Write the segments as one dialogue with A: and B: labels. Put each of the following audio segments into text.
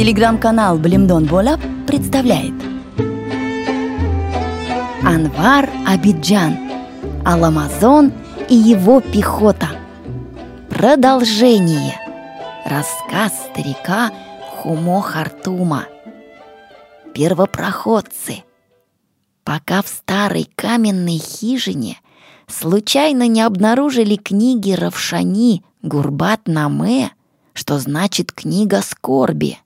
A: Телеграм-канал Блимдон Болап представляет. Анвар Абиджан Аламазон и его пехота. Продолжение. Рассказ старика Хумо Хартума. Первопроходцы. Пока в старой каменной хижине случайно не обнаружили книги Равшани Гурбат Наме, что значит «книга скорби»,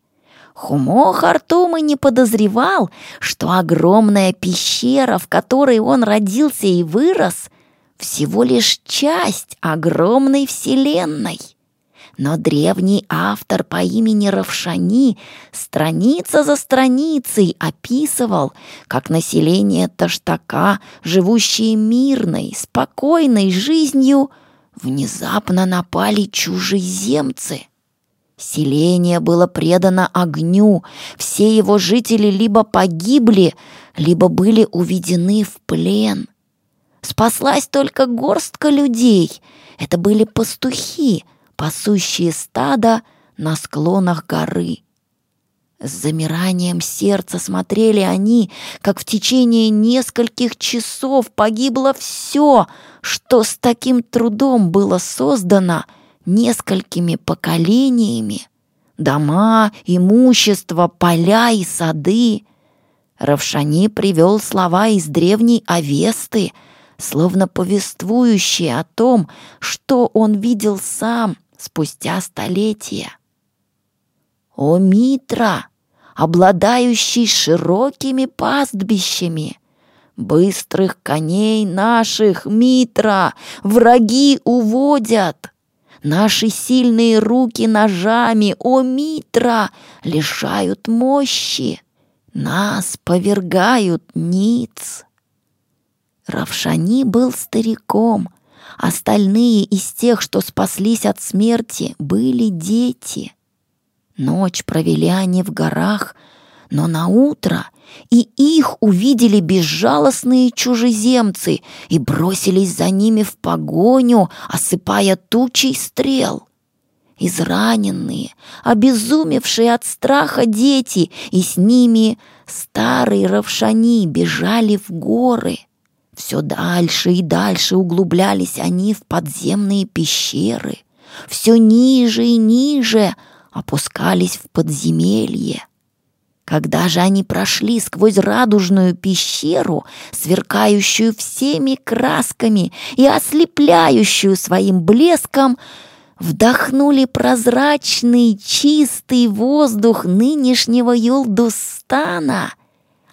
A: Хумо Хартум и не подозревал, что огромная пещера, в которой он родился и вырос, всего лишь часть огромной вселенной. Но древний автор по имени Равшани страница за страницей описывал, как население Таштака, живущее мирной, спокойной жизнью, внезапно напали чужеземцы — Селение было предано огню, все его жители либо погибли, либо были уведены в плен. Спаслась только горстка людей. Это были пастухи, пасущие стадо на склонах горы. С замиранием сердца смотрели они, как в течение нескольких часов погибло все, что с таким трудом было создано — несколькими поколениями. Дома, имущество, поля и сады. Равшани привел слова из древней Авесты, словно повествующие о том, что он видел сам спустя столетия. «О, Митра, обладающий широкими пастбищами!» Быстрых коней наших, Митра, враги уводят. Наши сильные руки ножами, о Митра, лишают мощи. Нас повергают ниц. Равшани был стариком, остальные из тех, что спаслись от смерти, были дети. Ночь провели они в горах, но на утро и их увидели безжалостные чужеземцы и бросились за ними в погоню, осыпая тучей стрел. Израненные, обезумевшие от страха дети, и с ними старые равшани бежали в горы. Все дальше и дальше углублялись они в подземные пещеры, все ниже и ниже опускались в подземелье. Когда же они прошли сквозь радужную пещеру, сверкающую всеми красками и ослепляющую своим блеском, вдохнули прозрачный чистый воздух нынешнего Юлдустана,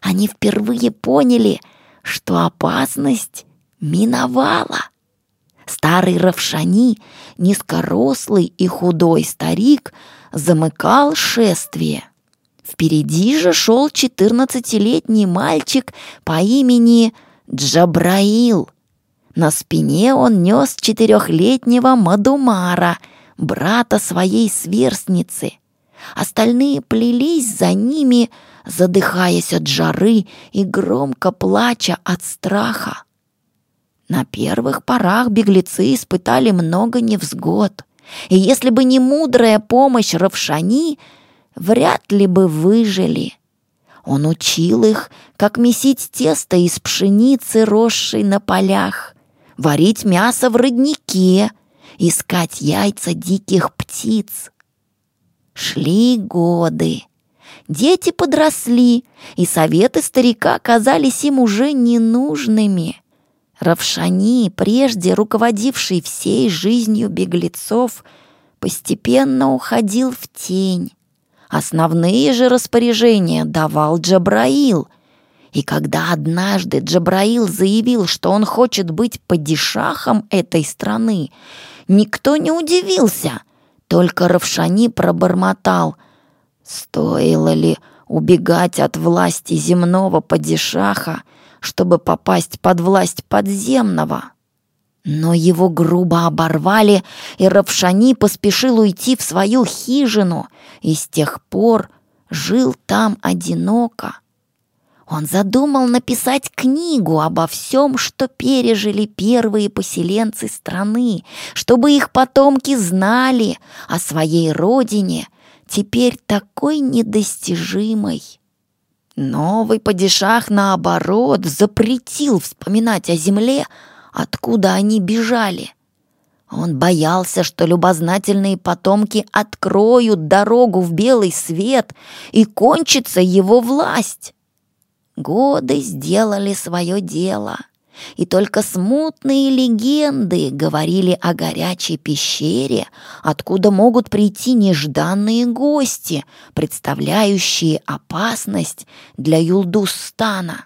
A: они впервые поняли, что опасность миновала. Старый Равшани, низкорослый и худой старик, замыкал шествие — Впереди же шел четырнадцатилетний мальчик по имени Джабраил. На спине он нес четырехлетнего Мадумара, брата своей сверстницы. Остальные плелись за ними, задыхаясь от жары и громко плача от страха. На первых порах беглецы испытали много невзгод, и если бы не мудрая помощь Равшани — вряд ли бы выжили. Он учил их, как месить тесто из пшеницы, росшей на полях, варить мясо в роднике, искать яйца диких птиц. Шли годы. Дети подросли, и советы старика казались им уже ненужными. Равшани, прежде руководивший всей жизнью беглецов, постепенно уходил в тень. Основные же распоряжения давал Джабраил. И когда однажды Джабраил заявил, что он хочет быть падишахом этой страны, никто не удивился, только Равшани пробормотал. Стоило ли убегать от власти земного падишаха, чтобы попасть под власть подземного? Но его грубо оборвали, и Равшани поспешил уйти в свою хижину, и с тех пор жил там одиноко. Он задумал написать книгу обо всем, что пережили первые поселенцы страны, чтобы их потомки знали о своей родине, теперь такой недостижимой. Новый падишах, наоборот, запретил вспоминать о земле, откуда они бежали. Он боялся, что любознательные потомки откроют дорогу в белый свет и кончится его власть. Годы сделали свое дело — и только смутные легенды говорили о горячей пещере, откуда могут прийти нежданные гости, представляющие опасность для Юлдустана.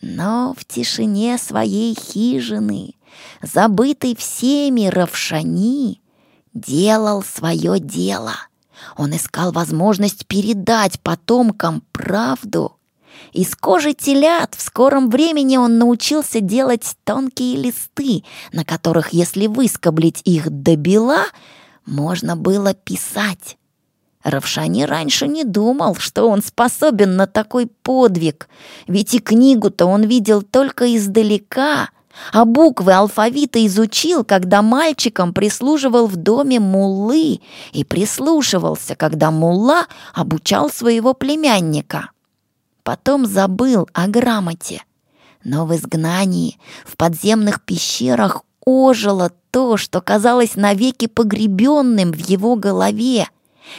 A: Но в тишине своей хижины, забытый всеми Равшани, делал свое дело. Он искал возможность передать потомкам правду из кожи телят в скором времени он научился делать тонкие листы, на которых, если выскоблить их до бела, можно было писать. Равшани раньше не думал, что он способен на такой подвиг, ведь и книгу-то он видел только издалека, а буквы алфавита изучил, когда мальчиком прислуживал в доме муллы и прислушивался, когда мулла обучал своего племянника потом забыл о грамоте. Но в изгнании, в подземных пещерах ожило то, что казалось навеки погребенным в его голове.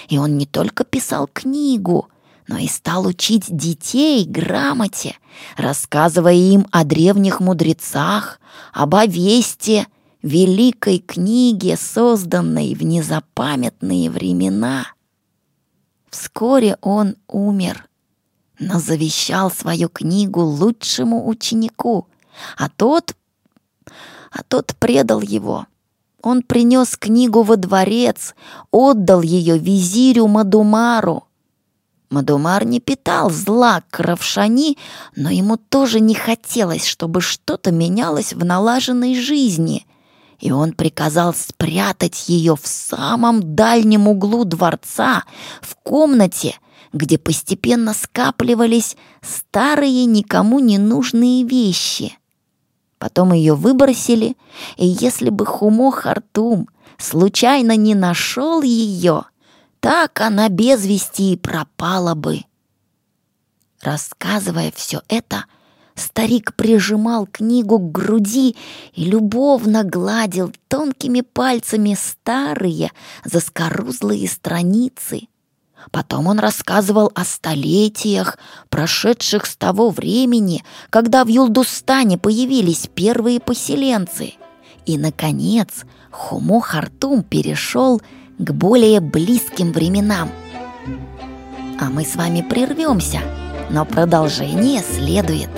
A: И он не только писал книгу, но и стал учить детей грамоте, рассказывая им о древних мудрецах, об Овесте, великой книге, созданной в незапамятные времена. Вскоре он умер — но завещал свою книгу лучшему ученику, а тот... а тот предал его. Он принес книгу во дворец, отдал ее визирю Мадумару. Мадумар не питал зла к Равшани, но ему тоже не хотелось, чтобы что-то менялось в налаженной жизни, и он приказал спрятать ее в самом дальнем углу дворца, в комнате — где постепенно скапливались старые никому не нужные вещи. Потом ее выбросили, и если бы Хумо Хартум случайно не нашел ее, так она без вести и пропала бы. Рассказывая все это, старик прижимал книгу к груди и любовно гладил тонкими пальцами старые заскорузлые страницы, Потом он рассказывал о столетиях, прошедших с того времени, когда в Юлдустане появились первые поселенцы. И, наконец, Хумо Хартум перешел к более близким временам. А мы с вами прервемся, но продолжение следует.